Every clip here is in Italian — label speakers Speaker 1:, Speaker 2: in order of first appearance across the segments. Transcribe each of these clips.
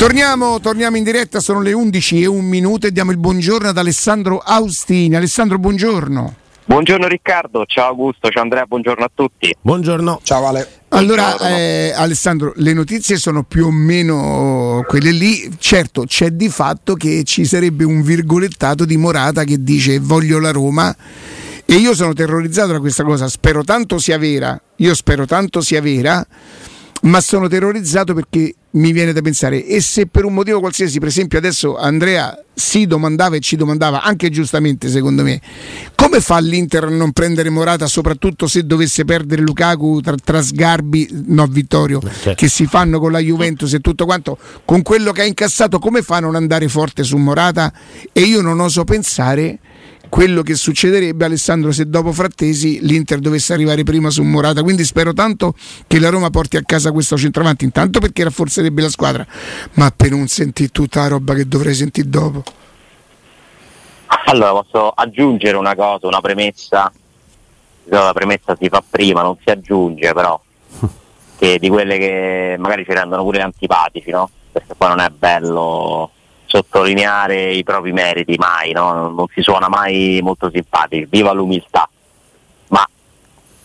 Speaker 1: Torniamo, torniamo in diretta, sono le 11 e un minuto e diamo il buongiorno ad Alessandro Austini. Alessandro, buongiorno.
Speaker 2: Buongiorno Riccardo, ciao Augusto, ciao Andrea, buongiorno a tutti.
Speaker 3: Buongiorno.
Speaker 1: Ciao Ale. Allora, eh, Alessandro, le notizie sono più o meno quelle lì. Certo, c'è di fatto che ci sarebbe un virgolettato di Morata che dice voglio la Roma. E io sono terrorizzato da questa cosa, spero tanto sia vera, io spero tanto sia vera, ma sono terrorizzato perché mi viene da pensare e se per un motivo qualsiasi, per esempio adesso Andrea si domandava e ci domandava anche giustamente secondo me, come fa l'Inter a non prendere Morata soprattutto se dovesse perdere Lukaku tra, tra Sgarbi, no Vittorio,
Speaker 3: Certo.
Speaker 1: che si fanno con la Juventus e tutto quanto, con quello che ha incassato come fa a non andare forte su Morata e io non oso pensare quello che succederebbe Alessandro se dopo Frattesi l'Inter dovesse arrivare prima su Morata. Quindi spero tanto che la Roma porti a casa questo centravanti intanto perché rafforzerebbe la squadra ma per non sentire tutta la roba che dovrei sentire dopo.
Speaker 2: Allora posso aggiungere una cosa, una premessa, la premessa si fa prima, non si aggiunge però, che di quelle che magari ci rendono pure antipatici, no? Perché poi non è bello sottolineare i propri meriti mai, no? Non si suona mai molto simpatici, viva l'umiltà. Ma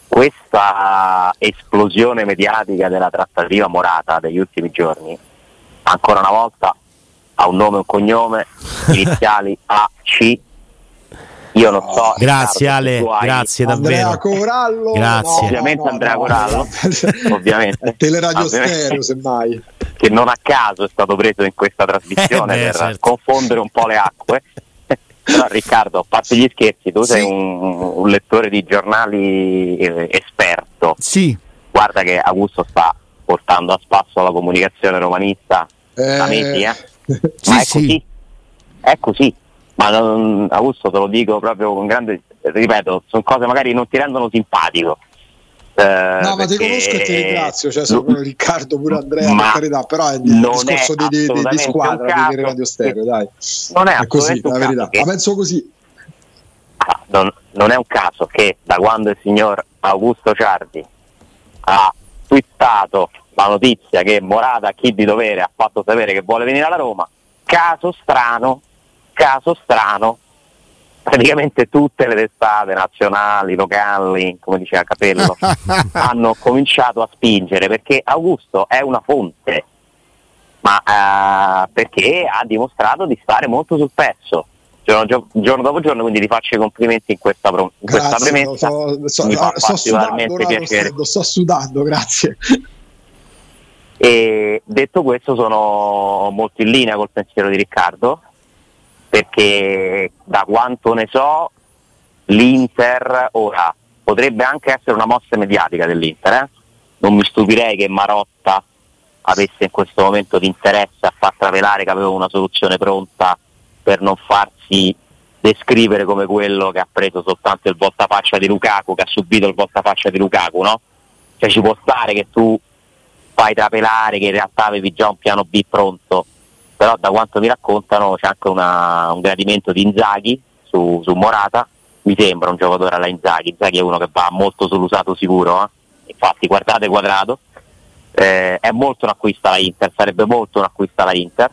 Speaker 2: questa esplosione mediatica della trattativa morata degli ultimi giorni, ancora una volta ha un nome e un cognome, iniziali A, C. Io non so.
Speaker 3: Grazie Ale, grazie
Speaker 4: Andrea
Speaker 3: davvero.
Speaker 4: Corallo
Speaker 3: Grazie.
Speaker 2: Ovviamente Andrea Corallo, ovviamente.
Speaker 4: teleradio
Speaker 2: Ovviamente.
Speaker 4: stereo semmai
Speaker 2: che non a caso è stato preso in questa trasmissione
Speaker 3: Eh beh,
Speaker 2: per
Speaker 3: certo.
Speaker 2: confondere un po' le acque. Però Riccardo, a parte gli scherzi, tu sei
Speaker 1: Sì.
Speaker 2: un, un lettore di giornali eh, esperto.
Speaker 1: sì
Speaker 2: Guarda che Augusto sta portando a spasso la comunicazione romanista da mesi, eh?
Speaker 1: Sì,
Speaker 2: Ma è
Speaker 1: sì.
Speaker 2: così. È così. Ma non, Augusto te lo dico proprio con grande ripeto, sono cose magari non ti rendono simpatico. Eh,
Speaker 4: No, ma ti conosco e ti ringrazio, cioè sono
Speaker 2: Lu-
Speaker 4: Riccardo pure Andrea, per carità, però è il
Speaker 2: non
Speaker 4: discorso di, di- di- squadra
Speaker 2: un
Speaker 4: di Radio Stereo, dai.
Speaker 2: Non è
Speaker 4: È così,
Speaker 2: un
Speaker 4: la verità.
Speaker 2: che-
Speaker 4: La penso così.
Speaker 2: Ah, non, non è un caso che da quando il signor Augusto Ciardi ha twittato la notizia che Morata, chi di dovere, ha fatto sapere che vuole venire alla Roma, caso strano, caso strano, praticamente tutte le testate nazionali, locali, come diceva Capello, hanno cominciato a spingere perché Augusto è una fonte, ma eh, perché ha dimostrato di stare molto sul pezzo. Giorno, gio- giorno dopo giorno, quindi ti faccio i complimenti in questa, in questa
Speaker 4: Grazie,
Speaker 2: premessa.
Speaker 4: lo so, so-
Speaker 2: mi fa
Speaker 4: sto sudando,
Speaker 2: piacere.
Speaker 4: sto, lo sto sudando, grazie.
Speaker 2: E detto questo sono molto in linea col pensiero di Riccardo, perché da quanto ne so l'Inter ora potrebbe anche essere una mossa mediatica dell'Inter, eh? non mi stupirei che Marotta avesse in questo momento di interesse a far travelare che aveva una soluzione pronta per non farsi descrivere come quello che ha preso soltanto il voltafaccia di Lukaku, che ha subito il voltafaccia di Lukaku, no? Cioè ci può stare che tu fai trapelare che in realtà avevi già un piano B pronto, però da quanto mi raccontano c'è anche una- un gradimento di Inzaghi su, su Morata, mi sembra un giocatore alla Inzaghi, Inzaghi è uno che va molto sull'usato sicuro, eh? infatti guardate quadrato, eh, è molto un acquisto alla Inter, sarebbe molto un acquisto alla Inter.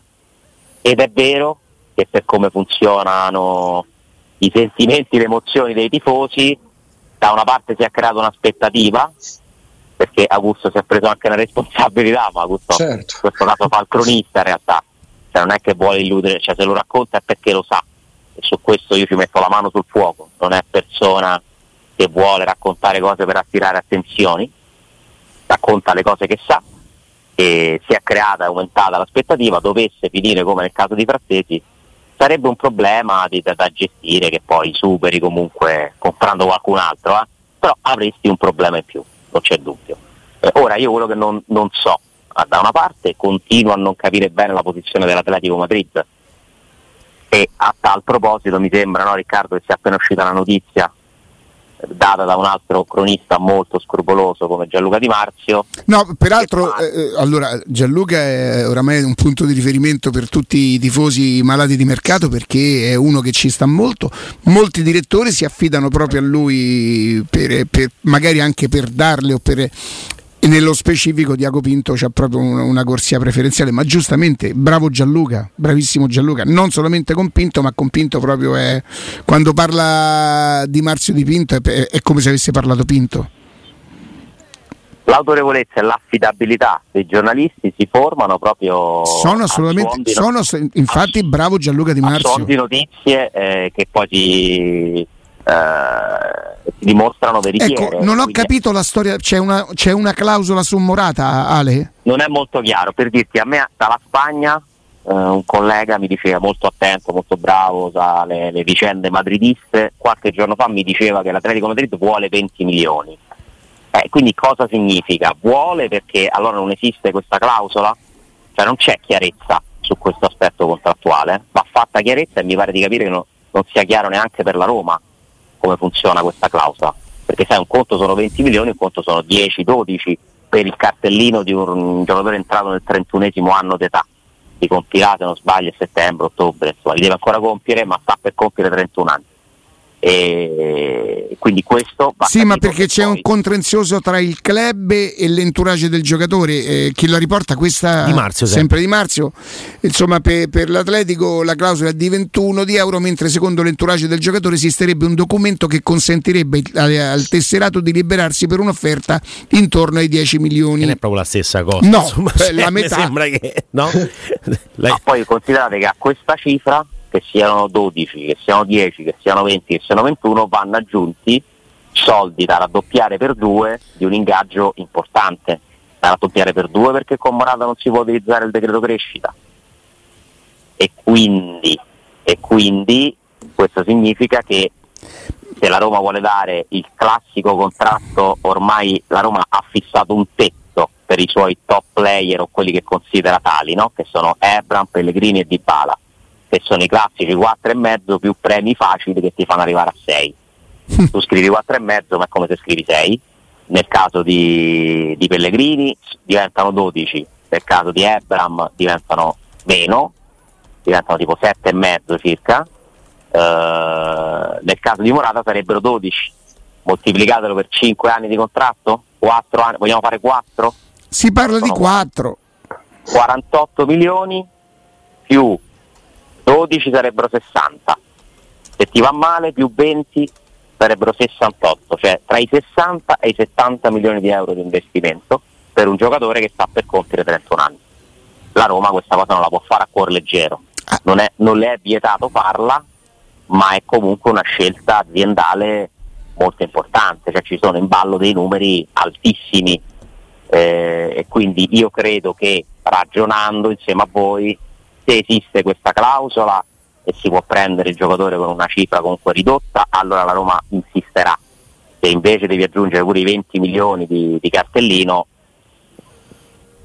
Speaker 2: Ed è vero che per come funzionano i sentimenti, le emozioni dei tifosi, da una parte si è creata un'aspettativa, perché Augusto si è preso anche una responsabilità, ma Augusto
Speaker 4: Certo.
Speaker 2: in questo caso fa il cronista in realtà, cioè non è che vuole illudere, cioè se lo racconta è perché lo sa. E su questo io ci metto la mano sul fuoco, non è persona che vuole raccontare cose per attirare attenzioni, racconta le cose che sa. E si è creata e aumentata l'aspettativa, dovesse finire come nel caso di Frattesi, sarebbe un problema di- da, da gestire che poi superi comunque comprando qualcun altro, eh? però avresti un problema in più, non c'è dubbio. Eh, ora io quello che non, non so da una parte, continuo a non capire bene la posizione dell'Atletico Madrid. E a tal proposito mi sembra, no, Riccardo, che sia appena uscita la notizia data da un altro cronista molto scrupoloso come Gianluca Di Marzio.
Speaker 1: No, peraltro, eh, allora Gianluca è oramai un punto di riferimento per tutti i tifosi malati di mercato perché è uno che ci sta molto. Molti direttori si affidano proprio a lui per, per, magari anche per darle o per e nello specifico Diaco Pinto c'ha proprio una, una, corsia preferenziale, ma giustamente bravo Gianluca, bravissimo Gianluca, non solamente con Pinto, ma con Pinto proprio è quando parla di Marzio di Pinto è, è come se avesse parlato Pinto.
Speaker 2: L'autorevolezza e l'affidabilità dei giornalisti si formano proprio
Speaker 1: sono assolutamente sono, infatti bravo Gianluca Di Marzio
Speaker 2: sono di notizie eh, che poi si eh, si dimostrano veritiere.
Speaker 1: Ecco, non ho capito la storia, c'è una, c'è una clausola su Morata, Ale?
Speaker 2: Non è molto chiaro, per dirti, a me dalla Spagna eh, un collega mi diceva molto attento, molto bravo, sa le, le, vicende madridiste, qualche giorno fa mi diceva che l'Atletico Madrid vuole 20 milioni. Eh, quindi cosa significa? Vuole perché allora non esiste questa clausola? Cioè non c'è chiarezza su questo aspetto contrattuale, va fatta chiarezza e mi pare di capire che no, non sia chiaro neanche per la Roma come funziona questa clausola, perché sai un conto sono 20 milioni, un conto sono 10-12 per il cartellino di un giocatore entrato nel 31esimo anno d'età, li compirà se non sbaglio a settembre, ottobre, insomma, li deve ancora compiere ma sta per compiere 31 anni e quindi questo va
Speaker 1: sì ma perché c'è poi... un contenzioso tra il club e l'entourage del giocatore eh, che la riporta questa
Speaker 3: di Marzio,
Speaker 1: sempre di Marzio. Insomma per, per, l'Atletico la clausola è di 21 di euro mentre secondo l'entourage del giocatore esisterebbe un documento che consentirebbe al, al tesserato di liberarsi per un'offerta intorno ai 10 milioni.
Speaker 3: Non è proprio la stessa cosa
Speaker 1: no insomma, la metà.
Speaker 3: sembra che no?
Speaker 2: ma poi considerate che a questa cifra che siano 12, che siano 10, che siano 20, che siano 21, vanno aggiunti soldi da raddoppiare per due di un ingaggio importante, da raddoppiare per due perché con Morata non si può utilizzare il decreto crescita. E quindi, e quindi questo significa che se la Roma vuole dare il classico contratto, ormai la Roma ha fissato un tetto per i suoi top player o quelli che considera tali, no? che sono Ebram, Pellegrini e Dybala che sono i classici 4,5 più premi facili che ti fanno arrivare a 6. tu scrivi 4,5 ma è come se scrivi 6. Nel caso di, di Pellegrini diventano 12, nel caso di Ebram diventano meno, diventano tipo 7,5 circa. Uh, nel caso di Morata sarebbero 12 moltiplicatelo per 5 anni di contratto 4 anni, vogliamo fare 4?
Speaker 1: si parla Sono di 4
Speaker 2: 48 milioni più 12 sarebbero 60, se ti va male più 20 sarebbero 68, cioè tra i 60 e i 70 milioni di euro di investimento per un giocatore che sta per compiere 31 anni. La Roma questa cosa non la può fare a cuor leggero, ah. non, è, non le è vietato farla, ma è comunque una scelta aziendale molto importante, cioè ci sono in ballo dei numeri altissimi eh, e quindi io credo che ragionando insieme a voi se esiste questa clausola e si può prendere il giocatore con una cifra comunque ridotta, allora la Roma insisterà. Se invece devi aggiungere pure i 20 milioni di, di cartellino,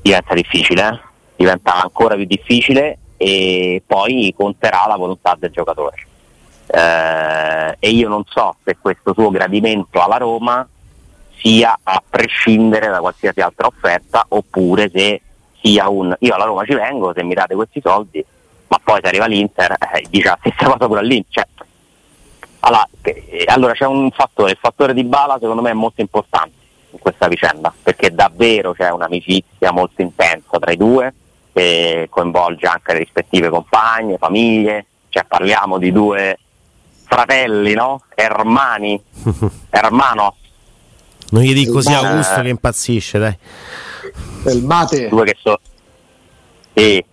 Speaker 2: diventa difficile, eh? diventa ancora più difficile e poi conterà la volontà del giocatore. Eh, e io non so se questo suo gradimento alla Roma sia a prescindere da qualsiasi altra offerta oppure se sia un io alla Roma ci vengo se mi date questi soldi, ma poi se arriva l'Inter eh, dice la stessa cosa pure all'Inter. Cioè, allora, eh, allora, c'è un fattore, il fattore di Bala secondo me è molto importante in questa vicenda, perché davvero c'è un'amicizia molto intensa tra i due che coinvolge anche le rispettive compagne, famiglie, cioè parliamo di due fratelli, no? Ermani, hermanos.
Speaker 3: Non gli dico così Augusto che impazzisce, dai
Speaker 4: del mate.
Speaker 2: Due che so. Sì,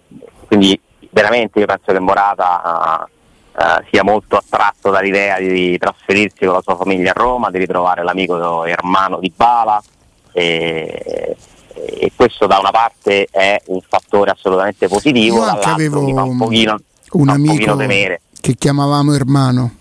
Speaker 2: quindi veramente io penso che Morata uh, sia molto attratto dall'idea di trasferirsi con la sua famiglia a Roma, di ritrovare l'amico Ermano di Bala e, e questo da una parte è un fattore assolutamente positivo,
Speaker 1: io anche avevo
Speaker 2: un, pochino,
Speaker 1: un amico un che chiamavamo Ermano.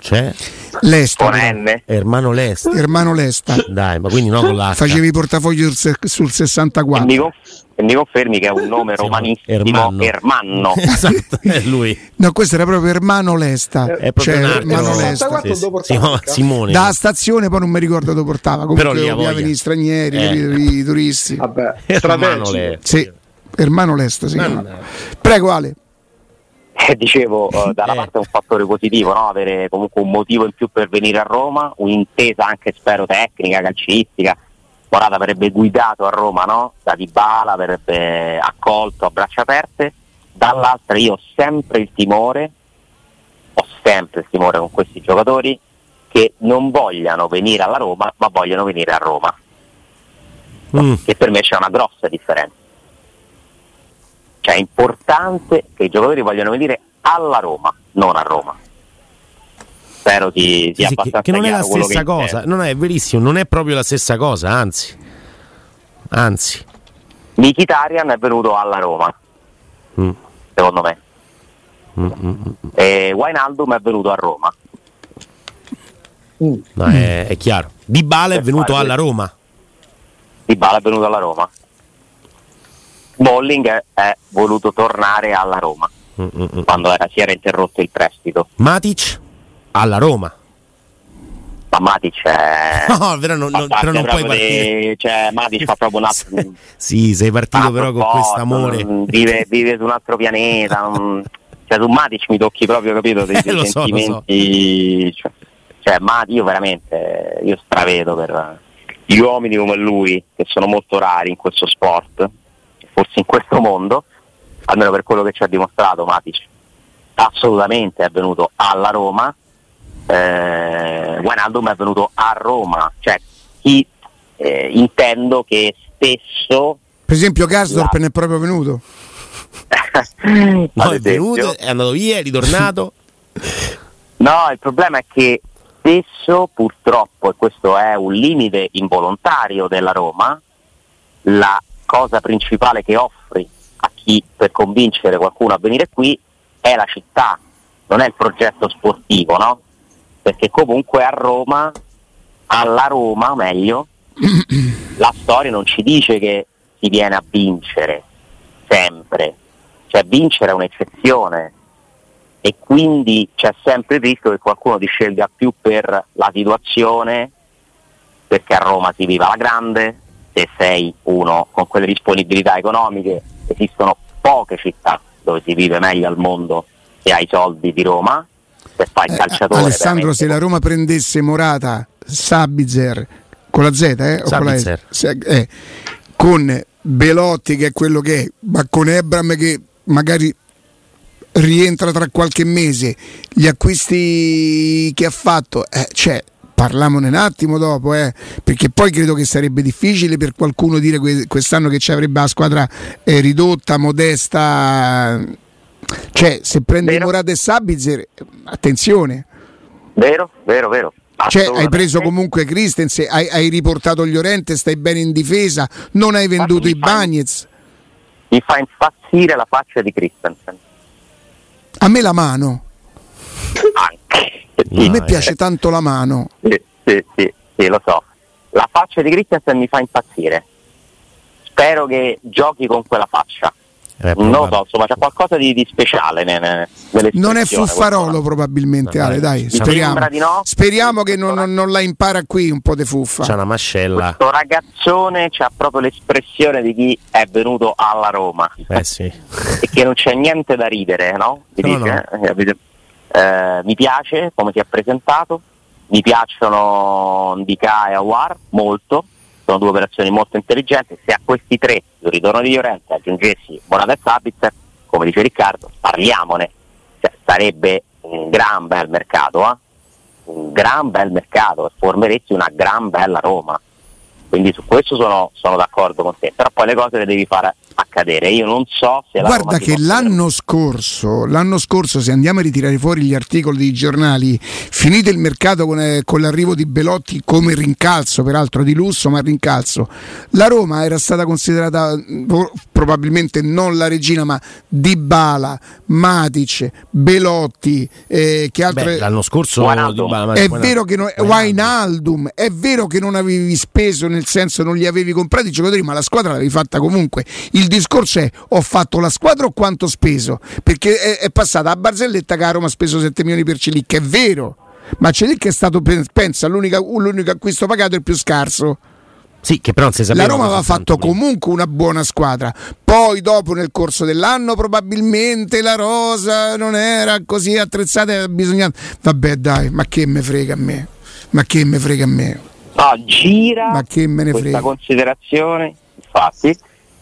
Speaker 3: C'è?
Speaker 1: Lesta.
Speaker 2: con. N.
Speaker 3: Ermano Lesta.
Speaker 1: Ermano Lesta.
Speaker 3: Dai, ma quindi no con l'H.
Speaker 1: Facevi i portafogli sul se- sul
Speaker 2: E
Speaker 1: 64.
Speaker 2: mi, conf- e mi confermi che è un nome romanissimo,
Speaker 3: Ermanno.
Speaker 2: Ermanno.
Speaker 3: Esatto, è lui.
Speaker 1: No, questo era proprio Ermano Lesta.
Speaker 3: È proprio
Speaker 1: cioè. Ermano Lesta.
Speaker 4: 64
Speaker 3: Sì, sì. Simone.
Speaker 1: Da stazione poi non mi ricordo dove portava. Comunque
Speaker 3: Però voglia.
Speaker 1: gli stranieri,
Speaker 3: Eh.
Speaker 1: capito, i turisti.
Speaker 4: Vabbè,
Speaker 3: Ermano. Lesta.
Speaker 1: Sì, Ermano Lesta si chiama. Prego Ale.
Speaker 2: Eh, dicevo, eh, dalla
Speaker 3: Eh.
Speaker 2: parte è un fattore positivo, no? avere comunque un motivo in più per venire a Roma, un'intesa anche spero tecnica, calcistica. Morata avrebbe guidato a Roma, no? Da Dybala avrebbe accolto a braccia aperte. Dall'altra io ho sempre il timore, ho sempre il timore con questi giocatori che non vogliano venire alla Roma, ma vogliono venire a Roma.
Speaker 3: Mm.
Speaker 2: che per me c'è una grossa differenza. Cioè è importante che i giocatori vogliano venire alla Roma, non a Roma. Spero ti sia
Speaker 3: sì, che, che non è la stessa cosa, non è verissimo, non è proprio la stessa cosa, anzi. Anzi.
Speaker 2: Mkhitaryan è venuto alla Roma,
Speaker 3: Mm.
Speaker 2: secondo me.
Speaker 3: Mm, mm, mm.
Speaker 2: E Wijnaldum è venuto a Roma.
Speaker 4: Mm.
Speaker 3: No, è, è chiaro. Di Bala è
Speaker 2: Per
Speaker 3: venuto alla Roma.
Speaker 2: Dybala è venuto alla Roma. Bolling è, voluto tornare alla Roma
Speaker 3: Mm, mm, mm.
Speaker 2: quando era- si era interrotto il prestito.
Speaker 3: Matic alla Roma.
Speaker 2: Ma Matic è...
Speaker 3: No, però non, non- però non puoi partire.
Speaker 2: di- cioè, Matic fa proprio un altro...
Speaker 3: Sì, sei partito però con questo amore.
Speaker 2: Vive, vive su un altro pianeta. non- cioè, su Matic mi tocchi proprio, capito? Dei,
Speaker 3: Eh, lo so, so.
Speaker 2: sentimenti. Cioè, cioè, io veramente io stravedo per gli uomini come lui, che sono molto rari in questo sport, forse in questo mondo, almeno per quello che ci ha dimostrato Matic. Assolutamente è venuto alla Roma. Eh, Wijnaldum è venuto a Roma, cioè chi eh, intendo che spesso
Speaker 1: Per esempio Garsdorp
Speaker 2: La-
Speaker 1: ne è proprio venuto.
Speaker 3: No, è venuto, è andato via, è ritornato.
Speaker 2: No, il problema è che spesso purtroppo, e questo è un limite involontario della Roma, la cosa principale che offri a chi per convincere qualcuno a venire qui è la città, non è il progetto sportivo, no? Perché comunque a Roma, alla Roma meglio, la storia non ci dice che si viene a vincere sempre, cioè vincere è un'eccezione e quindi c'è sempre il rischio che qualcuno ti scelga più per la situazione, perché a Roma si viva la grande, se sei uno con quelle disponibilità economiche, esistono poche città dove si vive meglio al mondo se hai i soldi di Roma, se fai il
Speaker 1: Eh,
Speaker 2: calciatore.
Speaker 1: Alessandro, se la Roma prendesse Morata, Sabitzer con la Z, eh? o con la S? Eh, con Belotti che è quello che è, ma con Ebram che magari rientra tra qualche mese, gli acquisti che ha fatto, eh, cioè, parliamone un attimo dopo, eh, perché poi credo che sarebbe difficile per qualcuno dire que- quest'anno che ci avrebbe la squadra eh, ridotta, modesta. Cioè, se prendi
Speaker 2: Vero.
Speaker 1: Morata e Sabitzer, attenzione.
Speaker 2: Vero, vero, vero.
Speaker 1: Cioè, hai preso comunque Christensen, hai, hai riportato Llorente, stai bene in difesa, non hai venduto i Bagnets.
Speaker 2: Mi fa impazzire la faccia di Christensen.
Speaker 1: A me la mano,
Speaker 2: Anche.
Speaker 3: No,
Speaker 1: a me piace tanto la mano.
Speaker 2: Sì, sì, sì, sì, lo so. La faccia di Christensen mi fa impazzire. Spero che giochi con quella faccia.
Speaker 3: Eh,
Speaker 2: non lo so, insomma, c'è qualcosa di, di speciale ne- ne-
Speaker 1: Non è Fuffarolo probabilmente,
Speaker 3: No,
Speaker 1: Ale,
Speaker 3: dai,
Speaker 1: speriamo.
Speaker 2: di no.
Speaker 1: Speriamo che non, non- non la impara qui un po' di fuffa.
Speaker 3: C'è una mascella.
Speaker 2: Questo ragazzone ha proprio l'espressione di chi è venuto alla Roma
Speaker 3: Eh sì.
Speaker 2: e che non c'è niente da ridere, no? Mi,
Speaker 3: No,
Speaker 2: dice, eh, mi piace come si è presentato, mi piacciono Ndika e Awar molto, sono due operazioni molto intelligenti, se a questi tre, il ritorno di Llorente, aggiungessi Morata e Sabitzer, come dice Riccardo, parliamone, cioè, sarebbe un gran bel mercato, eh? un gran bel mercato e formeresti una gran bella Roma. Quindi su questo sono, sono d'accordo con te, però poi le cose le devi fare accadere. Io non so se la
Speaker 1: Guarda che l'anno scorso, l'anno scorso, se andiamo a ritirare fuori gli articoli dei giornali, finito il mercato con, eh, con l'arrivo di Belotti come rincalzo, peraltro di lusso, ma rincalzo, la Roma era stata considerata mh, probabilmente non la regina, ma Dybala, Matic, Belotti, eh, che altre...
Speaker 3: Beh, l'anno scorso Bala-
Speaker 1: È vero che non, Wijnaldum, è vero che non avevi speso, nel senso non li avevi comprati i giocatori, ma la squadra l'avevi fatta comunque. Il discorso è ho fatto la squadra o quanto ho speso? Perché è, è passata a Barzelletta che a Roma ha speso 7 milioni per Celic, è vero. Ma Celic è stato, pe- pensa, l'unico acquisto pagato il più scarso.
Speaker 3: Sì, che però non si sapeva.
Speaker 1: La Roma aveva fatto
Speaker 3: prima.
Speaker 1: comunque una buona squadra. Poi, dopo, nel corso dell'anno, probabilmente la rosa non era così attrezzata. e Bisognava... Vabbè, dai, ma che me frega a me? Ma che me frega a me?
Speaker 2: No, gira
Speaker 1: Ma che me ne
Speaker 2: questa
Speaker 1: frega?
Speaker 2: considerazione, infatti,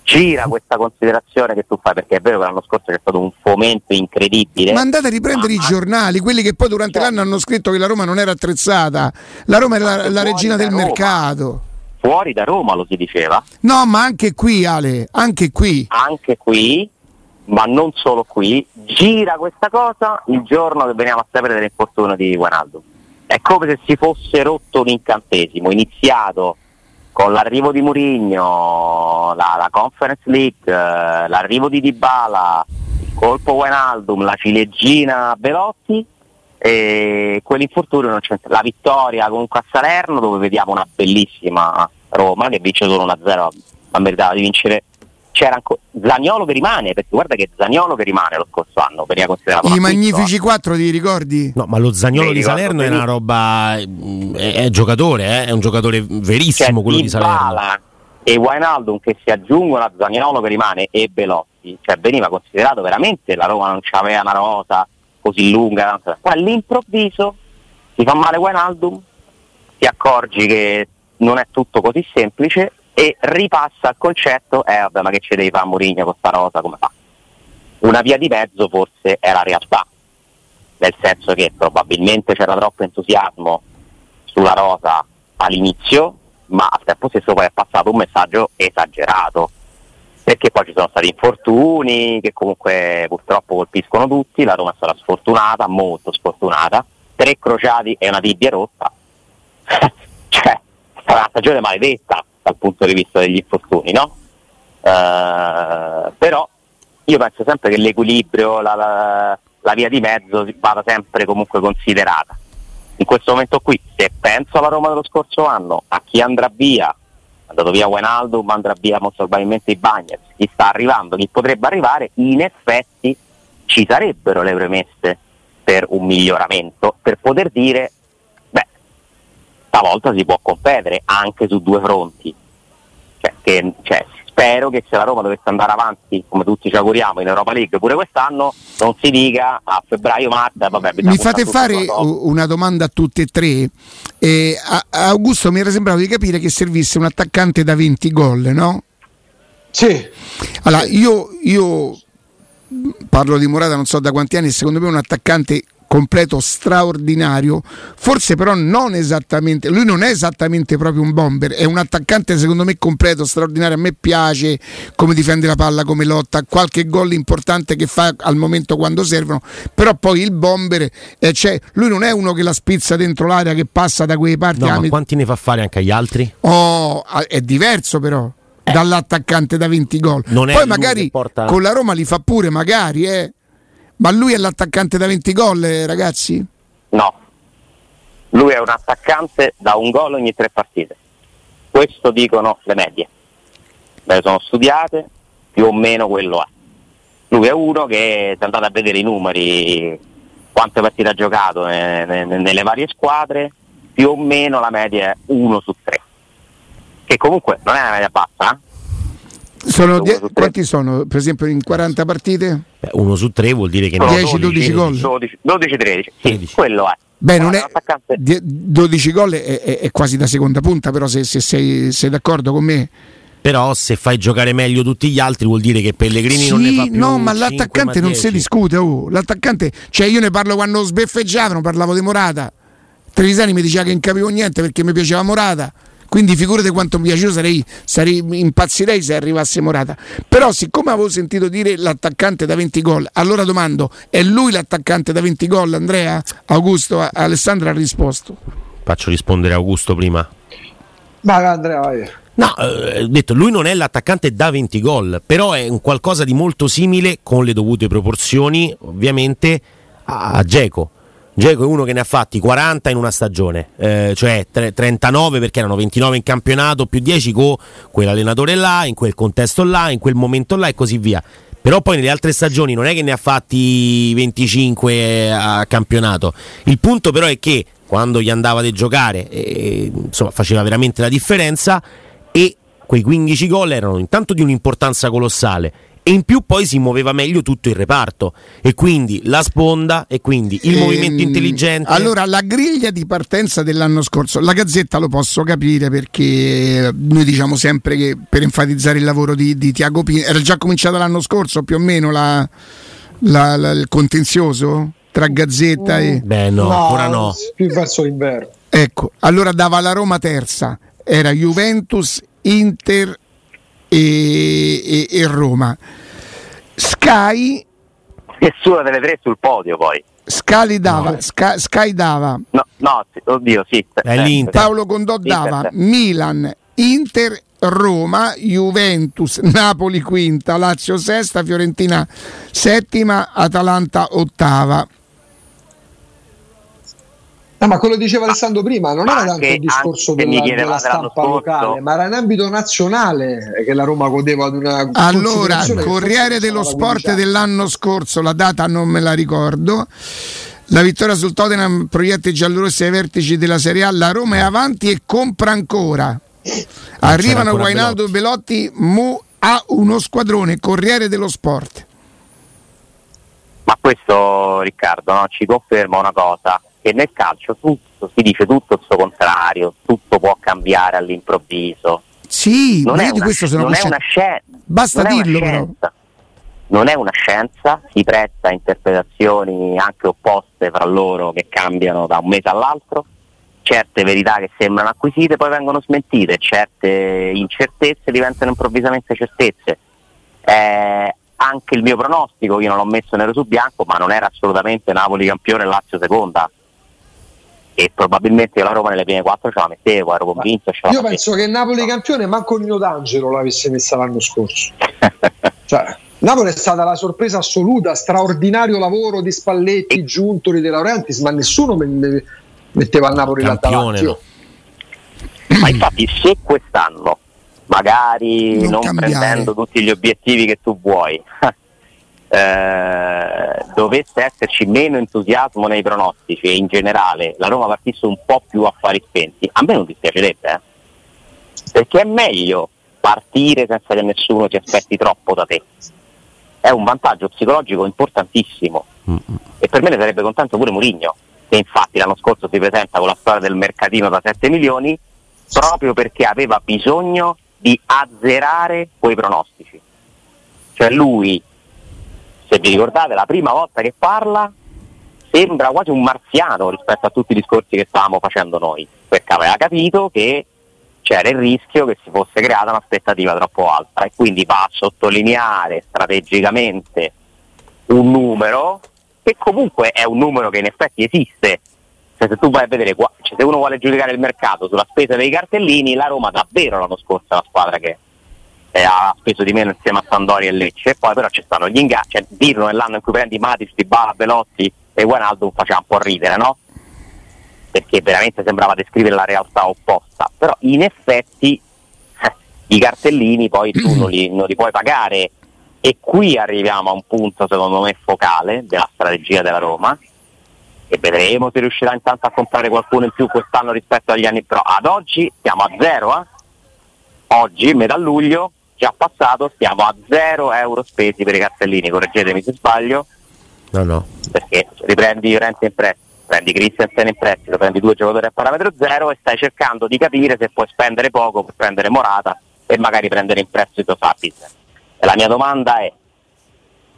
Speaker 2: gira questa considerazione che tu fai, perché è vero che l'anno scorso c'è stato un fomento incredibile.
Speaker 1: Ma andate a riprendere i
Speaker 2: Ma-
Speaker 1: giornali, quelli che poi durante
Speaker 2: Certo.
Speaker 1: l'anno hanno scritto che la Roma non era attrezzata. La Roma era la, la regina del
Speaker 2: Roma.
Speaker 1: mercato.
Speaker 2: Fuori da Roma lo si diceva,
Speaker 1: No, ma anche qui, Ale, anche qui.
Speaker 2: anche qui, ma non solo qui, gira questa cosa il giorno che veniamo a sapere dell'infortunio di Guanaldo. È come se si fosse rotto un incantesimo, iniziato con l'arrivo di Murigno, la, la Conference League, eh, l'arrivo di Dybala, il colpo Wijnaldum, la ciliegina Belotti e quell'infortunio non c'è. La vittoria comunque a Salerno dove vediamo una bellissima Roma che vince solo 1-0, ma meritava di vincere. C'era ancora Zagnolo che rimane, perché guarda che Zagnolo che rimane lo scorso anno, veniva considerato
Speaker 1: I
Speaker 2: acquisto,
Speaker 1: magnifici quattro, ti ricordi?
Speaker 3: No, ma lo Zagnolo di Salerno è una roba. È, è giocatore, eh, è un giocatore verissimo
Speaker 2: Cioè,
Speaker 3: quello di Salerno.
Speaker 2: Dybala e Wijnaldum che si aggiungono a Zaniolo che rimane e Belotti, cioè veniva considerato veramente la Roma non c'aveva una rosa così lunga, poi all'improvviso si fa male Wijnaldum, ti accorgi che non è tutto così semplice e ripassa al concetto, eh vabbè ma che ci devi fare Mourinho con sta rosa come fa? Una via di mezzo forse è la realtà, nel senso che probabilmente c'era troppo entusiasmo sulla rosa all'inizio, ma al tempo stesso poi è passato un messaggio esagerato, perché poi ci sono stati infortuni che comunque purtroppo colpiscono tutti, la Roma è stata sfortunata, molto sfortunata, tre crociati e una tibia rotta, cioè stata una stagione maledetta dal punto di vista degli infortuni, no? Eh, però io penso sempre che l'equilibrio, la, la- la via di mezzo vada sempre comunque considerata. In questo momento qui, se penso alla Roma dello scorso anno, a chi andrà via, è andato via Wijnaldum, andrà via molto probabilmente i Bagnets, chi sta arrivando, chi potrebbe arrivare, in effetti ci sarebbero le premesse per un miglioramento, per poter dire, stavolta si può competere anche su due fronti. Cioè, che- cioè, spero che se la Roma dovesse andare avanti, come tutti ci auguriamo, in Europa League pure quest'anno, non si dica a febbraio-marzo, vabbè,
Speaker 1: Mi fate fare una domanda a tutte e tre. Eh, a- a Augusto mi era sembrato di capire che servisse un attaccante da 20 gol, no?
Speaker 4: Sì,
Speaker 1: Allora, io, io parlo di Morata non so da quanti anni, secondo me un attaccante completo straordinario, forse però non esattamente, lui non è esattamente proprio un bomber, è un attaccante secondo me completo, straordinario, a me piace come difende la palla, come lotta, qualche gol importante che fa al momento quando servono, però poi il bomber, eh, cioè, lui non è uno che la spizza dentro l'area, che passa da quelle parti,
Speaker 3: No,
Speaker 1: ah,
Speaker 3: ma
Speaker 1: mi-
Speaker 3: quanti ne fa fare anche agli altri?
Speaker 1: Oh, ah, è diverso però dall'attaccante da 20 gol.
Speaker 3: Non è
Speaker 1: Poi magari
Speaker 3: che porta-
Speaker 1: con la Roma li fa pure, magari, eh. Ma lui è l'attaccante da 20 gol, eh, ragazzi?
Speaker 2: No, lui è un attaccante da un gol ogni tre partite. Questo dicono le medie. Me le sono studiate, più o meno quello è. Lui è uno che se andate a vedere i numeri, quante partite ha giocato ne- nelle varie squadre, più o meno la media è uno su tre. Che comunque non è una media bassa, eh?
Speaker 1: Sono die- quanti sono? Per esempio in 40 partite?
Speaker 3: Beh, uno su tre vuol dire che ha
Speaker 1: 10-12 gol.
Speaker 2: 12-13, sì,
Speaker 3: 13.
Speaker 2: quello è.
Speaker 1: Beh, non è,
Speaker 2: un attaccante-
Speaker 1: die- 12 gol è, è- è quasi da seconda punta, però se, se sei, sei d'accordo con me.
Speaker 3: Però se fai giocare meglio tutti gli altri vuol dire che Pellegrini non ne fa
Speaker 1: Sì,
Speaker 3: più
Speaker 1: no, ma
Speaker 3: 5,
Speaker 1: l'attaccante
Speaker 3: ma
Speaker 1: non si
Speaker 3: 10.
Speaker 1: discute. Oh. L'attaccante, cioè io ne parlo quando sbeffeggiavano, parlavo di Morata. Trevisani mi diceva che non capivo niente perché mi piaceva Morata. Quindi figurate quanto mi piace, io sarei, sarei impazzirei se arrivasse Morata. Però siccome avevo sentito dire l'attaccante da 20 gol, allora domando, è lui l'attaccante da 20 gol Andrea? Augusto, Alessandro ha risposto.
Speaker 3: Faccio rispondere Augusto prima.
Speaker 4: Vai Andrea, vai.
Speaker 3: No, eh, detto, lui non è l'attaccante da 20 gol, però è un qualcosa di molto simile con le dovute proporzioni, ovviamente, a Geco. Geco è uno che ne ha fatti 40 in una stagione, eh, cioè 39 perché erano 29 in campionato, più 10 con quell'allenatore là, in quel contesto là, in quel momento là e così via. Però poi nelle altre stagioni non è che ne ha fatti 25 a campionato. Il punto però è che quando gli andava di giocare, eh, insomma, faceva veramente la differenza e quei 15 gol erano intanto di un'importanza colossale e in più poi si muoveva meglio tutto il reparto e quindi la sponda e quindi il ehm, movimento intelligente.
Speaker 1: Allora la griglia di partenza dell'anno scorso, la Gazzetta lo posso capire perché noi diciamo sempre che per enfatizzare il lavoro di, di Tiago Pini era già cominciato l'anno scorso più o meno la, la, la, il contenzioso tra Gazzetta mm. e...
Speaker 3: Beh no, no, ancora no.
Speaker 4: Più verso l'inverno.
Speaker 1: Ecco, allora dava la Roma terza, era Juventus, Inter e, e, e Roma. Sky
Speaker 2: nessuna delle tre sul podio poi
Speaker 1: Sky dava, no. Sky, Sky dava.
Speaker 2: No, no, oddio, sì.
Speaker 1: Paolo Condò dava Milan, Inter, Roma, Juventus, Napoli quinta, Lazio sesta, Fiorentina settima, Atalanta ottava.
Speaker 4: No, ma quello diceva Alessandro prima, non era tanto il discorso della, della stampa locale, ma era in ambito nazionale che la Roma godeva di una
Speaker 1: Allora, Corriere dello Sport dell'anno scorso, la data non me la ricordo. La vittoria sul Tottenham proietta i giallorossi ai vertici della Serie A, la Roma è avanti e compra ancora. Arrivano Guainaldo e Belotti, Mu ha uno squadrone, Corriere dello Sport.
Speaker 2: Ma questo Riccardo no, ci conferma una cosa, che nel calcio tutto, si dice tutto il suo contrario, tutto può cambiare all'improvviso.
Speaker 1: Sì,
Speaker 2: non,
Speaker 1: è
Speaker 2: una,
Speaker 1: questo sono
Speaker 2: non è una scienza.
Speaker 1: Basta dirlo però.
Speaker 2: Non è una scienza, si presta a interpretazioni anche opposte fra loro che cambiano da un mese all'altro. Certe verità che sembrano acquisite poi vengono smentite, certe incertezze diventano improvvisamente certezze. Eh, anche il mio pronostico, io non l'ho messo nero su bianco, ma non era assolutamente Napoli campione e Lazio seconda e probabilmente la Roma nelle prime quattro ce la mettevo, ero convinto.
Speaker 4: Io penso che Napoli campione manco Nino D'Angelo l'avesse messa l'anno scorso. cioè, Napoli è stata la sorpresa assoluta, straordinario lavoro di Spalletti, e... Giuntoli, De Laurentiis, ma nessuno me, metteva a Napoli la davanti.
Speaker 2: Ma infatti se quest'anno, magari non, non prendendo tutti gli obiettivi che tu vuoi, eh, dovesse esserci meno entusiasmo nei pronostici e in generale la Roma partisse un po' più a fari spenti, a me non dispiacerebbe, eh? perché è meglio partire senza che nessuno ti aspetti troppo da te. È un vantaggio psicologico importantissimo mm-hmm. e per me ne sarebbe contento pure Mourinho, che infatti l'anno scorso si presenta con la storia del mercatino da 7 milioni proprio perché aveva bisogno di azzerare quei pronostici. Cioè lui se vi ricordate, la prima volta che parla sembra quasi un marziano rispetto a tutti i discorsi che stavamo facendo noi, perché aveva capito che c'era il rischio che si fosse creata un'aspettativa troppo alta e quindi va a sottolineare strategicamente un numero che comunque è un numero che in effetti esiste. Cioè, se tu vai a vedere, cioè, se uno vuole giudicare il mercato sulla spesa dei cartellini, la Roma davvero l'anno scorso è la squadra che eh, ha speso di meno insieme a Sandori e Lecce, poi però ci stanno gli ingaggi, cioè dirlo nell'anno in cui prendi Matic, Dybala, Belotti e Guanaldo faceva un po' ridere, no? Perché veramente sembrava descrivere la realtà opposta, però in effetti eh, i cartellini poi tu non li, non li puoi pagare e qui arriviamo a un punto secondo me focale della strategia della Roma e vedremo se riuscirà intanto a comprare qualcuno in più quest'anno rispetto agli anni però ad oggi siamo a zero eh? oggi metà luglio già passato, stiamo a 0 euro spesi per i cartellini, correggetemi se sbaglio.
Speaker 3: No, no.
Speaker 2: Perché riprendi Rente in prestito, prendi Christensen in prestito, prendi due giocatori a parametro zero e stai cercando di capire se puoi spendere poco per prendere Morata e magari prendere in prestito Sapiz. E la mia domanda è,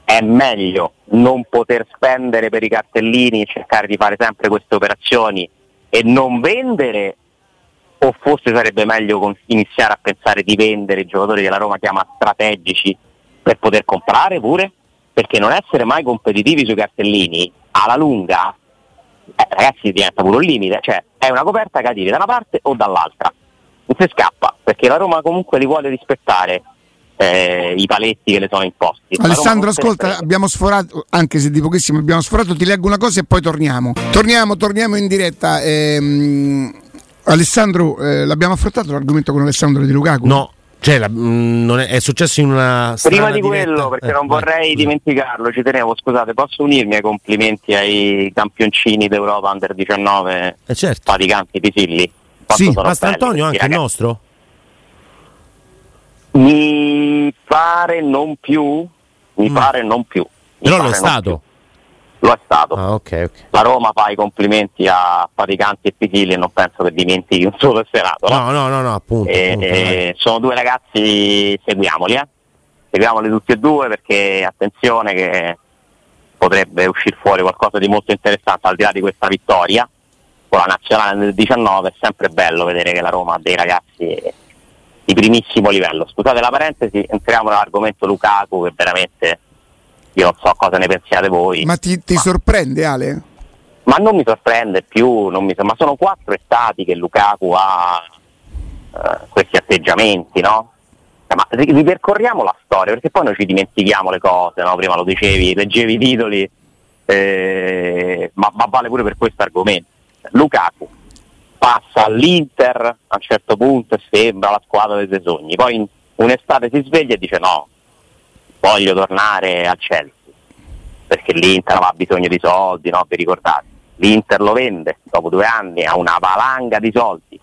Speaker 2: è meglio non poter spendere per i cartellini cercare di fare sempre queste operazioni e non vendere o forse sarebbe meglio iniziare a pensare di vendere i giocatori che la Roma chiama strategici per poter comprare pure? Perché non essere mai competitivi sui cartellini alla lunga, eh, ragazzi, diventa pure un limite, cioè è una coperta che arrivi da una parte o dall'altra. Non si scappa, perché la Roma comunque li vuole rispettare eh, i paletti che le sono imposti.
Speaker 1: Alessandro, ascolta, abbiamo sforato, anche se di pochissimo abbiamo sforato, ti leggo una cosa e poi torniamo. Torniamo, torniamo in diretta. Ehm, Alessandro, eh, l'abbiamo affrontato l'argomento con Alessandro di Lukaku?
Speaker 3: No. Cioè, la, mh, mm, è, è, successo in una.
Speaker 2: Prima di
Speaker 3: diretta.
Speaker 2: quello, perché eh, non vorrei vai. dimenticarlo, ci tenevo, scusate, posso unirmi ai complimenti ai campioncini d'Europa Under 19
Speaker 3: eh certo.
Speaker 2: faticanti Pisilli.
Speaker 3: Sì, Antonio anche il nostro?
Speaker 2: Mi pare non più, mi mm. pare non più.
Speaker 3: Però lo è stato.
Speaker 2: Lo è stato.
Speaker 3: Ah, okay, okay.
Speaker 2: La Roma fa i complimenti a Faticanti e Pichili e non penso che dimentichi un solo sferato.
Speaker 3: No, no, no, no, appunto.
Speaker 2: E,
Speaker 3: appunto
Speaker 2: e sono due ragazzi, seguiamoli, eh? seguiamoli tutti e due perché attenzione che potrebbe uscire fuori qualcosa di molto interessante al di là di questa vittoria con la nazionale del 19 è sempre bello vedere che la Roma ha dei ragazzi di primissimo livello. Scusate la parentesi, entriamo nell'argomento Lukaku che veramente io non so cosa ne pensiate voi.
Speaker 1: Ma ti, ti
Speaker 2: ma...
Speaker 1: sorprende Ale?
Speaker 2: Ma non mi sorprende più, mi... ma sono quattro estati che Lukaku ha uh, questi atteggiamenti, no? Eh, ma ripercorriamo la storia, perché poi noi ci dimentichiamo le cose, no? Prima lo dicevi, leggevi i titoli, eh, ma, ma vale pure per questo argomento. Lukaku passa all'Inter a un certo punto e sembra la squadra dei suoi sogni, poi un'estate si sveglia e dice no, voglio tornare al Chelsea, perché l'Inter aveva bisogno di soldi, no? vi ricordate? L'Inter lo vende dopo due anni, ha una valanga di soldi,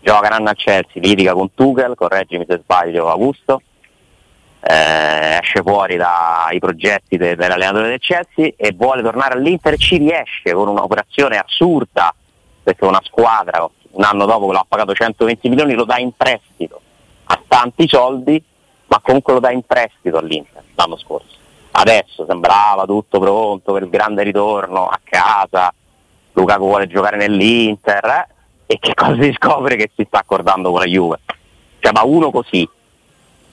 Speaker 2: giocano al Chelsea, litiga con Tuchel, correggimi se sbaglio Augusto, eh, esce fuori dai progetti de- dell'allenatore del Chelsea e vuole tornare all'Inter ci riesce con un'operazione assurda perché una squadra un anno dopo che l'ha pagato 120 milioni lo dà in prestito a tanti soldi ma comunque lo dà in prestito all'Inter l'anno scorso adesso sembrava tutto pronto per il grande ritorno a casa Lukaku vuole giocare nell'Inter eh? e che cosa si scopre che si sta accordando con la Juve cioè ma uno così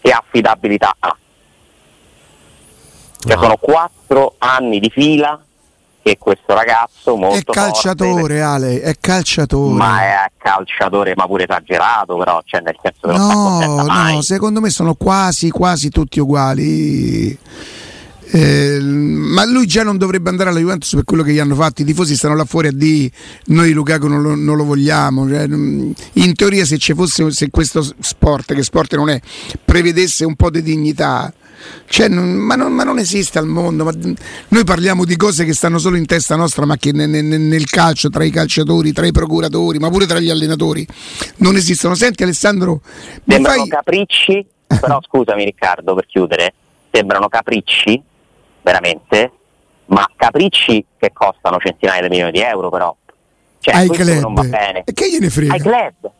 Speaker 2: che affidabilità ha cioè no. sono quattro anni di fila che questo ragazzo molto
Speaker 1: è calciatore
Speaker 2: forte,
Speaker 1: Ale è calciatore.
Speaker 2: ma è calciatore ma pure esagerato però cioè nel senso che
Speaker 1: no no secondo me sono quasi quasi tutti uguali eh, ma lui già non dovrebbe andare alla Juventus per quello che gli hanno fatto i tifosi stanno là fuori a dire noi Lukaku non lo, non lo vogliamo cioè, in teoria se ci fosse se questo sport che sport non è prevedesse un po' di dignità cioè, non, ma, non, ma, non, esiste al mondo. Ma noi parliamo di cose che stanno solo in testa nostra, ma che nel, nel, calcio, tra i calciatori, tra i procuratori, ma pure tra gli allenatori, non esistono. Senti Alessandro,
Speaker 2: sembrano fai... capricci, però scusami Riccardo per chiudere, sembrano capricci, veramente, ma capricci che costano centinaia di milioni di euro però. Cioè,
Speaker 1: ai club.
Speaker 2: non va bene.
Speaker 1: E che gliene frega?
Speaker 2: Ai club.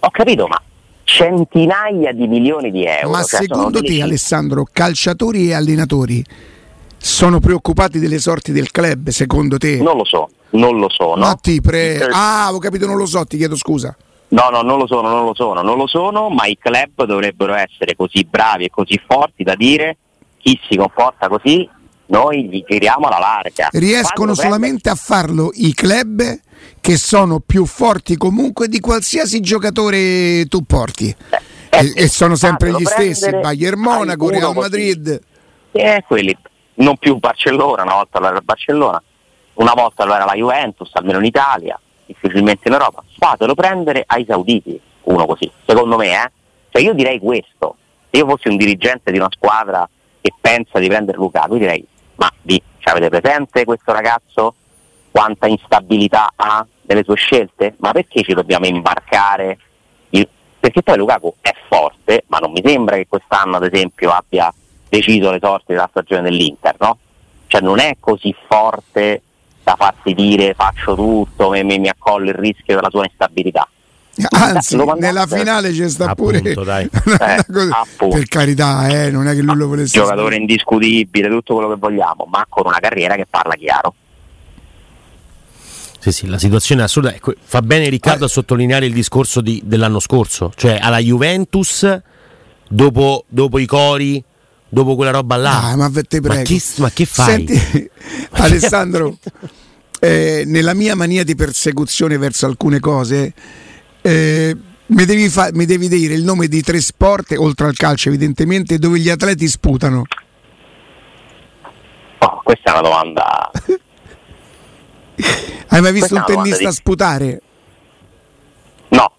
Speaker 2: Ho capito, ma centinaia di milioni di euro.
Speaker 1: Ma cioè secondo te, Alessandro, calciatori e allenatori sono preoccupati delle sorti del club? Secondo te?
Speaker 2: Non lo so, non lo so.
Speaker 1: Ma ti pre... Ah, ho capito, non lo so, ti chiedo scusa.
Speaker 2: No, no, non lo sono, non lo sono, non lo sono, ma i club dovrebbero essere così bravi e così forti da dire chi si comporta così, noi gli giriamo alla larga.
Speaker 1: Riescono solamente prende... a farlo i club che sono più forti comunque di qualsiasi giocatore tu porti. Eh, e, e, sono sempre gli stessi, Bayern Monaco, Real Madrid.
Speaker 2: Eh, quelli, non più Barcellona, una volta lo era Barcellona, una volta lo era la Juventus, almeno in Italia, difficilmente in Europa. Fatelo prendere ai sauditi, uno così, secondo me, eh. Cioè io direi questo, se io fossi un dirigente di una squadra che pensa di prendere Lukaku, direi, ma vi avete presente questo ragazzo? quanta instabilità ha nelle sue scelte? Ma perché ci dobbiamo imbarcare? Perché poi Lukaku è forte, ma non mi sembra che quest'anno ad esempio abbia deciso le sorti della stagione dell'Inter, no? Cioè non è così forte da farsi dire faccio tutto, mi, mi accollo il rischio della sua instabilità.
Speaker 1: Anzi, nella finale c'è sta pure
Speaker 3: appunto, dai.
Speaker 2: eh,
Speaker 1: per carità, eh, non è che lui lo volesse.
Speaker 2: Giocatore indiscutibile, tutto quello che vogliamo, ma con una carriera che parla chiaro.
Speaker 3: Sì, sì, la situazione è assurda. Ecco, fa bene Riccardo a sottolineare il discorso di, dell'anno scorso, cioè alla Juventus, dopo, dopo i cori, dopo quella roba là.
Speaker 1: Ah, ma te prego.
Speaker 3: Ma che, ma che fai?
Speaker 1: Senti, Alessandro, eh, nella mia mania di persecuzione verso alcune cose, eh, mi, devi fa- mi devi dire il nome di tre sport, oltre al calcio evidentemente, dove gli atleti sputano.
Speaker 2: Oh, questa è una domanda.
Speaker 1: Hai mai visto un
Speaker 2: Questa domanda
Speaker 1: tennista
Speaker 2: di-
Speaker 1: sputare?
Speaker 2: No,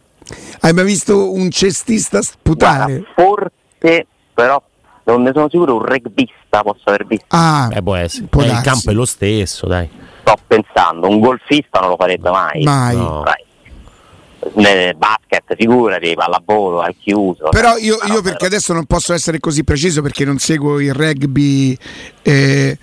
Speaker 1: Hai mai visto un cestista sputare?
Speaker 2: guarda, forse, però non ne sono sicuro, un rugbista posso aver visto.
Speaker 1: Ah,
Speaker 3: Eh, può essere.
Speaker 1: può
Speaker 3: Eh, il campo è lo stesso, dai.
Speaker 2: Sto pensando, un golfista non lo farebbe mai.
Speaker 1: mai.
Speaker 3: No.
Speaker 2: Dai. Nel basket, figurati, pallavolo, al chiuso.
Speaker 1: Però io, io perché adesso non posso essere così preciso perché non seguo il rugby. eh,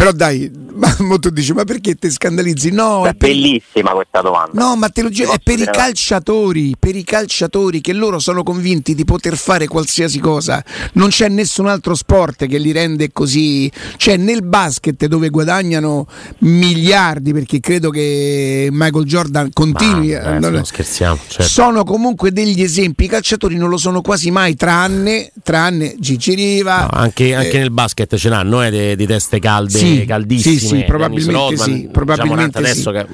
Speaker 1: però dai, ma, mo tu dici, ma perché ti scandalizzi? No,
Speaker 2: È
Speaker 1: è per,
Speaker 2: bellissima questa domanda.
Speaker 1: no, ma te lo giuro, è per i calciatori, per i calciatori che loro sono convinti di poter fare qualsiasi cosa. Non c'è nessun altro sport che li rende così. Cioè nel basket dove guadagnano miliardi, perché credo che Michael Jordan continui.
Speaker 3: Ma, eh,
Speaker 1: non-
Speaker 3: non scherziamo. certo.
Speaker 1: sono comunque degli esempi. I calciatori non lo sono quasi mai, tranne, tranne Gigi Riva.
Speaker 3: No, anche, anche
Speaker 1: eh,
Speaker 3: nel basket ce l'hanno eh, di, di teste calde,
Speaker 1: Sì,
Speaker 3: caldissime.
Speaker 1: sì, sì, probabilmente
Speaker 3: Rodman,
Speaker 1: sì, probabilmente
Speaker 3: Morant adesso che,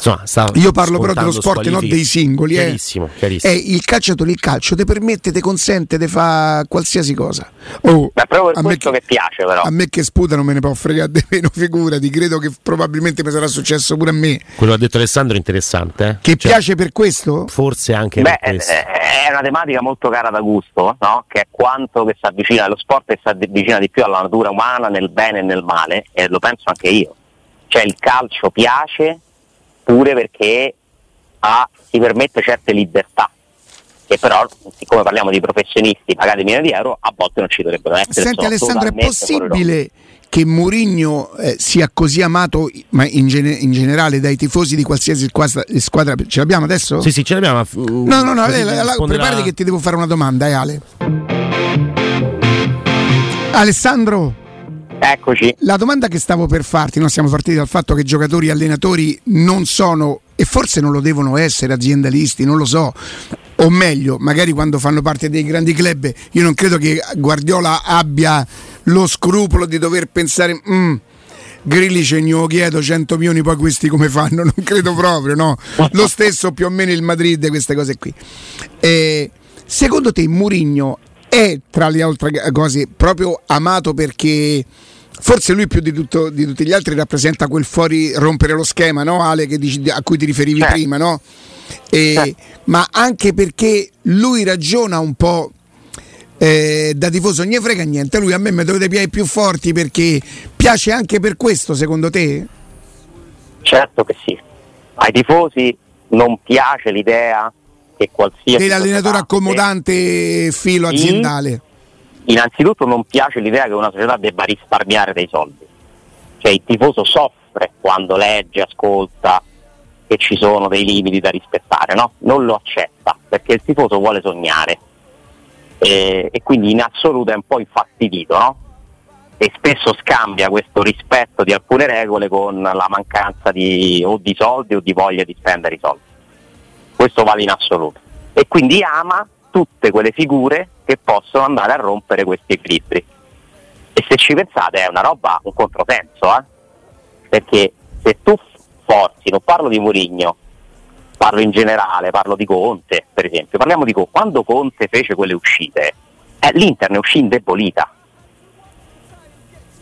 Speaker 3: insomma, sta
Speaker 1: Io parlo però dello sport e non dei singoli. Eh.
Speaker 3: Chiarissimo, chiarissimo.
Speaker 1: Eh, il calciatore, il calcio ti permette, ti consente di fare qualsiasi cosa. Oh,
Speaker 2: Ma è proprio per
Speaker 1: a me
Speaker 2: questo che piace, però.
Speaker 1: A me che sputano me ne può fregare di meno, figurati. Credo che probabilmente mi sarà successo pure a me.
Speaker 3: Quello che ha detto Alessandro è interessante. eh.
Speaker 1: Che
Speaker 3: Cioè,
Speaker 1: piace per questo?
Speaker 3: Forse anche
Speaker 2: Beh,
Speaker 3: per questo.
Speaker 2: eh, è una tematica molto cara da gusto, no? che è quanto che si avvicina allo sport e si avvicina di più alla natura umana nel bene e nel male, e lo penso anche io. Cioè il calcio piace pure perché ha- ti permette certe libertà, che però, siccome parliamo di professionisti pagati milioni di euro, a volte non ci dovrebbero essere.
Speaker 1: Senti Alessandro, è possibile che Mourinho eh, sia così amato, ma in, gene- in generale dai tifosi di qualsiasi squadra, squadra? Ce l'abbiamo adesso?
Speaker 3: Sì, sì, ce l'abbiamo. mm,
Speaker 1: No, no, no, lei- la- la-
Speaker 3: risponderà-
Speaker 1: preparati che ti devo fare una domanda, eh, Ale. Alessandro,
Speaker 2: Eccoci.
Speaker 1: la domanda che stavo per farti, noi siamo partiti dal fatto che giocatori e allenatori non sono, e forse non lo devono essere, aziendalisti, non lo so, o meglio, magari quando fanno parte dei grandi club, io non credo che Guardiola abbia lo scrupolo di dover pensare... "Mm, Grilli ce ne chiedo 100 milioni, poi questi come fanno? Non credo proprio, no? Lo stesso più o meno il Madrid, queste cose qui. Eh, secondo te Mourinho è tra le altre cose proprio amato perché forse lui più di, tutto- di tutti gli altri rappresenta quel fuori rompere lo schema, no Ale, dici- a cui ti riferivi
Speaker 2: Certo.
Speaker 1: prima, no? Eh,
Speaker 2: Certo.
Speaker 1: Ma anche perché lui ragiona un po' eh, da tifoso, non gli frega niente, lui a me mi dovete piacere più forti perché piace anche per questo secondo te?
Speaker 2: Certo che sì. Ai tifosi non piace l'idea che qualsiasi
Speaker 1: Dell'allenatore accomodante filo aziendale.
Speaker 2: Innanzitutto non piace l'idea che una società debba risparmiare dei soldi. Cioè il tifoso soffre quando legge, ascolta che ci sono dei limiti da rispettare, no? Non lo accetta perché il tifoso vuole sognare e, e quindi in assoluto è un po' infastidito, no? E spesso scambia questo rispetto di alcune regole con la mancanza di, o di soldi o di voglia di spendere i soldi. Questo vale in assoluto. E quindi ama tutte quelle figure che possono andare a rompere questi equilibri. E se ci pensate è una roba, un controsenso, eh? perché se tu forzi, non parlo di Mourinho, parlo in generale, parlo di Conte per esempio, parliamo di Conte, quando Conte fece quelle uscite, eh, l'Inter ne uscì indebolita.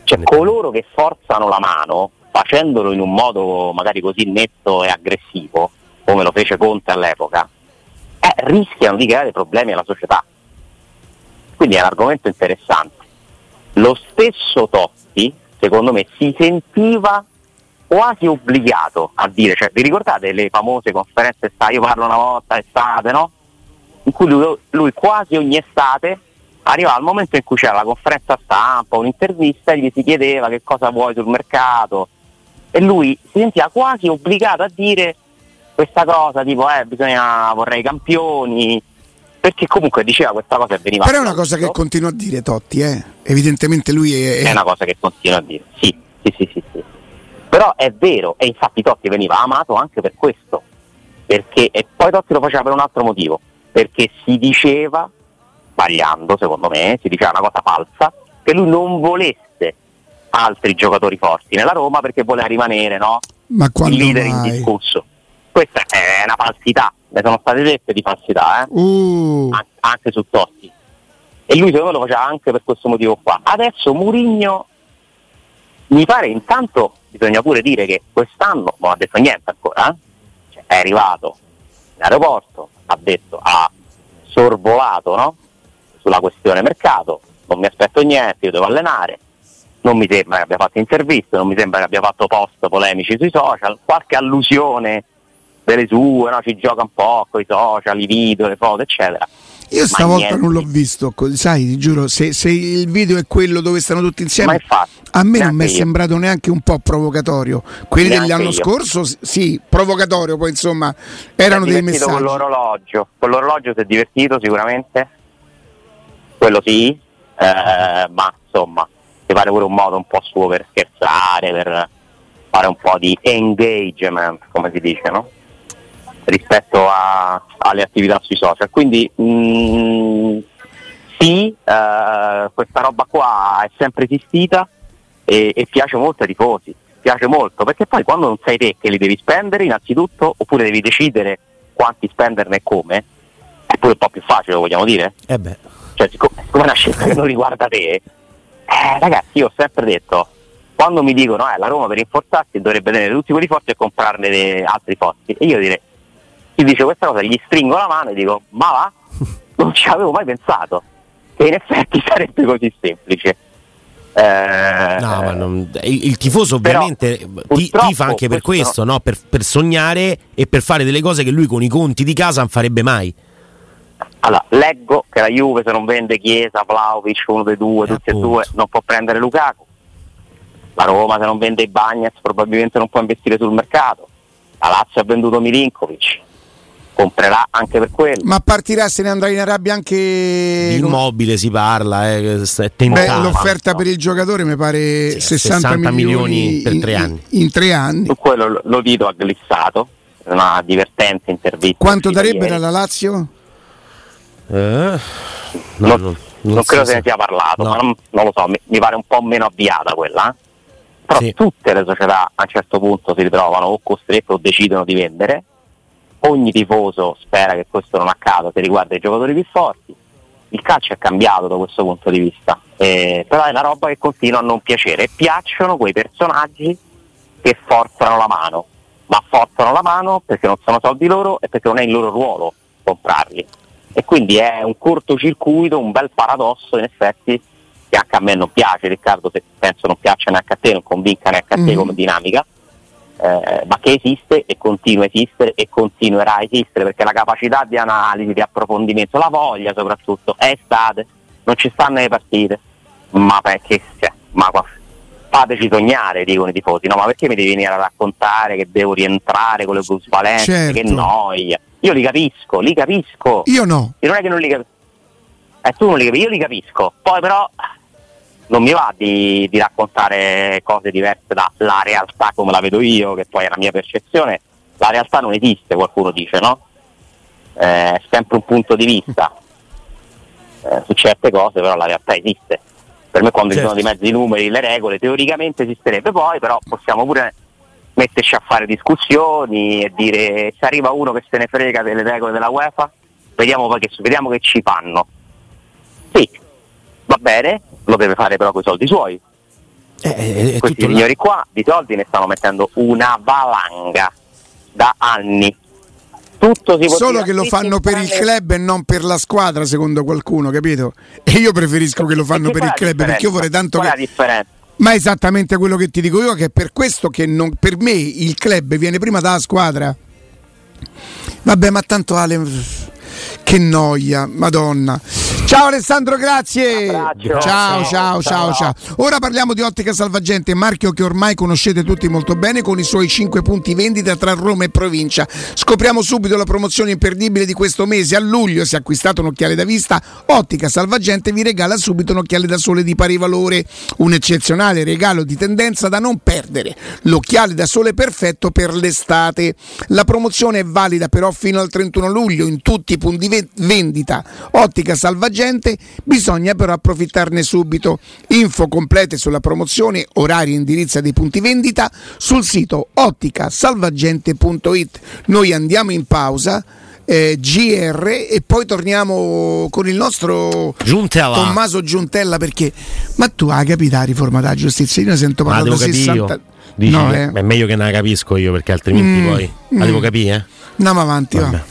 Speaker 2: Cioè coloro che forzano la mano, facendolo in un modo magari così netto e aggressivo, come lo fece Conte all'epoca, eh, rischiano di creare problemi alla società. Quindi è un argomento interessante. Lo stesso Totti, secondo me, si sentiva quasi obbligato a dire, cioè, vi ricordate le famose conferenze io parlo una volta estate, no? In cui lui, lui quasi ogni estate arrivava al momento in cui c'era la conferenza stampa, un'intervista e gli si chiedeva che cosa vuoi sul mercato e lui si sentiva quasi obbligato a dire questa cosa tipo eh, bisogna vorrei campioni perché comunque diceva questa cosa e veniva
Speaker 1: Però è una cosa che continua a dire Totti, eh. evidentemente lui è,
Speaker 2: è una cosa che continua a dire sì sì sì sì, sì. Però è vero, e infatti Totti veniva amato anche per questo, perché, e poi Totti lo faceva per un altro motivo, perché si diceva, sbagliando secondo me, si diceva una cosa falsa, che lui non volesse altri giocatori forti nella Roma perché voleva rimanere no?
Speaker 1: Ma
Speaker 2: il leader
Speaker 1: mai?
Speaker 2: indiscusso. Questa è una falsità, ne sono state dette di falsità, eh?
Speaker 1: Uh,
Speaker 2: An- anche su Totti. E lui secondo me lo faceva anche per questo motivo qua. Adesso Murigno mi pare intanto bisogna pure dire che quest'anno non ha detto niente ancora, eh? Cioè, è arrivato in aeroporto, ha detto, ha sorvolato no? sulla questione mercato, non mi aspetto niente, io devo allenare, non mi sembra che abbia fatto interviste, non mi sembra che abbia fatto post polemici sui social, qualche allusione delle sue, no? ci gioca un po' con i social, i video, le foto, eccetera.
Speaker 1: io stavolta
Speaker 2: niente.
Speaker 1: non l'ho visto, sai, ti giuro, se, se il video è quello dove stanno tutti insieme,
Speaker 2: infatti,
Speaker 1: a me non mi è
Speaker 2: io.
Speaker 1: sembrato neanche un po' provocatorio. Quelli
Speaker 2: Neanche
Speaker 1: dell'anno
Speaker 2: io.
Speaker 1: scorso, sì, provocatorio, poi insomma, erano dei messaggi.
Speaker 2: con l'orologio, con l'orologio si è divertito sicuramente, quello sì, eh, ma insomma mi pare pure un modo un po' suo per scherzare, per fare un po' di engagement, come si dice, no? Rispetto a- alle attività sui social. Quindi mm, sì, eh, questa roba qua è sempre esistita e, e piace molto ai tifosi, piace molto, perché poi quando non sai te che li devi spendere innanzitutto, oppure devi decidere quanti spenderne e come, è pure un po' più facile, lo vogliamo dire?
Speaker 3: Eh beh,
Speaker 2: Cioè, siccome è una scelta che non riguarda te, eh, ragazzi, io ho sempre detto, quando mi dicono eh, la Roma per rinforzarsi dovrebbe tenere tutti quelli forti e comprarne de- altri forti, e io direi, chi dice questa cosa gli stringo la mano e dico, ma va, non ci avevo mai pensato, che in effetti sarebbe così semplice. Eh,
Speaker 3: no, ma non- il, il tifoso ovviamente ti, tifa anche per
Speaker 2: questo
Speaker 3: questo, no? per, per sognare e per fare delle cose che lui con i conti di casa non farebbe mai.
Speaker 2: Allora, leggo che la Juve se non vende Chiesa, Vlaovic, uno dei due,
Speaker 3: Eh,
Speaker 2: tutti e
Speaker 3: appunto.
Speaker 2: due, non può prendere Lukaku. La Roma se non vende i Bagnets probabilmente non può investire sul mercato. La Lazio ha venduto Milinkovic, comprerà anche per quello.
Speaker 1: Ma partirà, se ne andrà in Arabia anche.
Speaker 3: Immobile si parla, eh, è
Speaker 1: Beh, l'offerta per il giocatore mi pare
Speaker 3: Sì,
Speaker 1: 60,
Speaker 3: 60 milioni
Speaker 1: milioni
Speaker 3: per
Speaker 1: in-
Speaker 3: tre anni.
Speaker 1: In, tre anni.
Speaker 2: Su quello lo- Dito ha glissato, una divertente intervista.
Speaker 1: Quanto
Speaker 2: uscita
Speaker 1: darebbe
Speaker 2: ieri.
Speaker 1: alla Lazio?
Speaker 3: Eh, no,
Speaker 2: non,
Speaker 3: non-
Speaker 2: non credo se ne sia parlato,
Speaker 3: No.
Speaker 2: ma non, non lo so, mi, mi pare un po' meno avviata quella. eh. Però
Speaker 3: Sì.
Speaker 2: tutte le società a un certo punto si ritrovano o costrette o decidono di vendere. Ogni tifoso spera che questo non accada se riguarda i giocatori più forti. Il calcio è cambiato da questo punto di vista, Eh, però è una roba che continua a non piacere. E piacciono quei personaggi che forzano la mano, ma forzano la mano perché non sono soldi loro e perché non è il loro ruolo comprarli. E quindi è un cortocircuito, un bel paradosso in effetti che anche a me non piace, Riccardo, se penso non piaccia neanche a te, non convinca neanche a te
Speaker 1: Mhm.
Speaker 2: come dinamica, eh, ma che esiste e continua a esistere e continuerà a esistere perché la capacità di analisi, di approfondimento, la voglia soprattutto è estate, non ci stanno le partite, ma perché cioè, ma fateci sognare, dicono i tifosi, no? Ma perché mi devi venire a raccontare che devo rientrare con le plusvalenze?
Speaker 1: Certo.
Speaker 2: Che noia! Io li capisco, li capisco.
Speaker 1: Io no.
Speaker 2: E non è che non li capisco. Eh, tu non li capisci, io li capisco. Poi però non mi va di, di raccontare cose diverse dalla realtà come la vedo io, che poi è la mia percezione. La realtà non esiste, qualcuno dice, no? Eh, è sempre un punto di vista. Eh, su certe cose però la realtà esiste. Per me quando
Speaker 3: Certo.
Speaker 2: ci sono di mezzo i numeri, le regole, teoricamente esisterebbe poi, però possiamo pure metterci a fare discussioni e dire se arriva uno che se ne frega delle regole della UEFA, vediamo che, vediamo che ci fanno. Sì, va bene, lo deve fare però con i soldi suoi.
Speaker 3: Eh, eh, è
Speaker 2: Questi
Speaker 3: tutto là.
Speaker 2: signori qua di soldi ne stanno mettendo una valanga da anni. Tutto si può
Speaker 1: Solo che lo fanno per il club e non per la squadra, secondo qualcuno, capito? E io preferisco che lo fanno per il club perché io vorrei tanto?
Speaker 2: Qual è
Speaker 1: che.
Speaker 2: la differenza?
Speaker 1: Ma è esattamente quello che ti dico io, che è per questo che non- per me il club viene prima dalla squadra. Vabbè, ma tanto Ale, che noia, madonna. Ciao Alessandro, grazie. Ciao, Ciao,
Speaker 2: ciao,
Speaker 1: ciao. Ora parliamo di Ottica Salvagente, marchio che ormai conoscete tutti molto bene con i suoi 5 punti vendita tra Roma e provincia. Scopriamo subito la promozione imperdibile di questo mese. A luglio, se acquistate un occhiale da vista, Ottica Salvagente vi regala subito un occhiale da sole di pari valore. Un eccezionale regalo di tendenza da non perdere. L'occhiale da sole perfetto per l'estate. La promozione è valida però fino al 31 luglio in tutti i punti vendita. Ottica Salvagente bisogna però approfittarne subito. Info complete sulla promozione, orari e indirizzo dei punti vendita sul sito otticasalvagente.it. Noi andiamo in pausa. Eh, GR e poi torniamo con il nostro
Speaker 3: Giuntella.
Speaker 1: Tommaso Giuntella perché ma tu hai capito la riforma della giustizia io ne sento parlare da
Speaker 3: capire
Speaker 1: 60
Speaker 3: io. Dici
Speaker 1: no, eh.
Speaker 3: È meglio che non la capisco io perché altrimenti
Speaker 1: Mm,
Speaker 3: poi la
Speaker 1: mm.
Speaker 3: devo capire, eh?
Speaker 1: andiamo avanti va.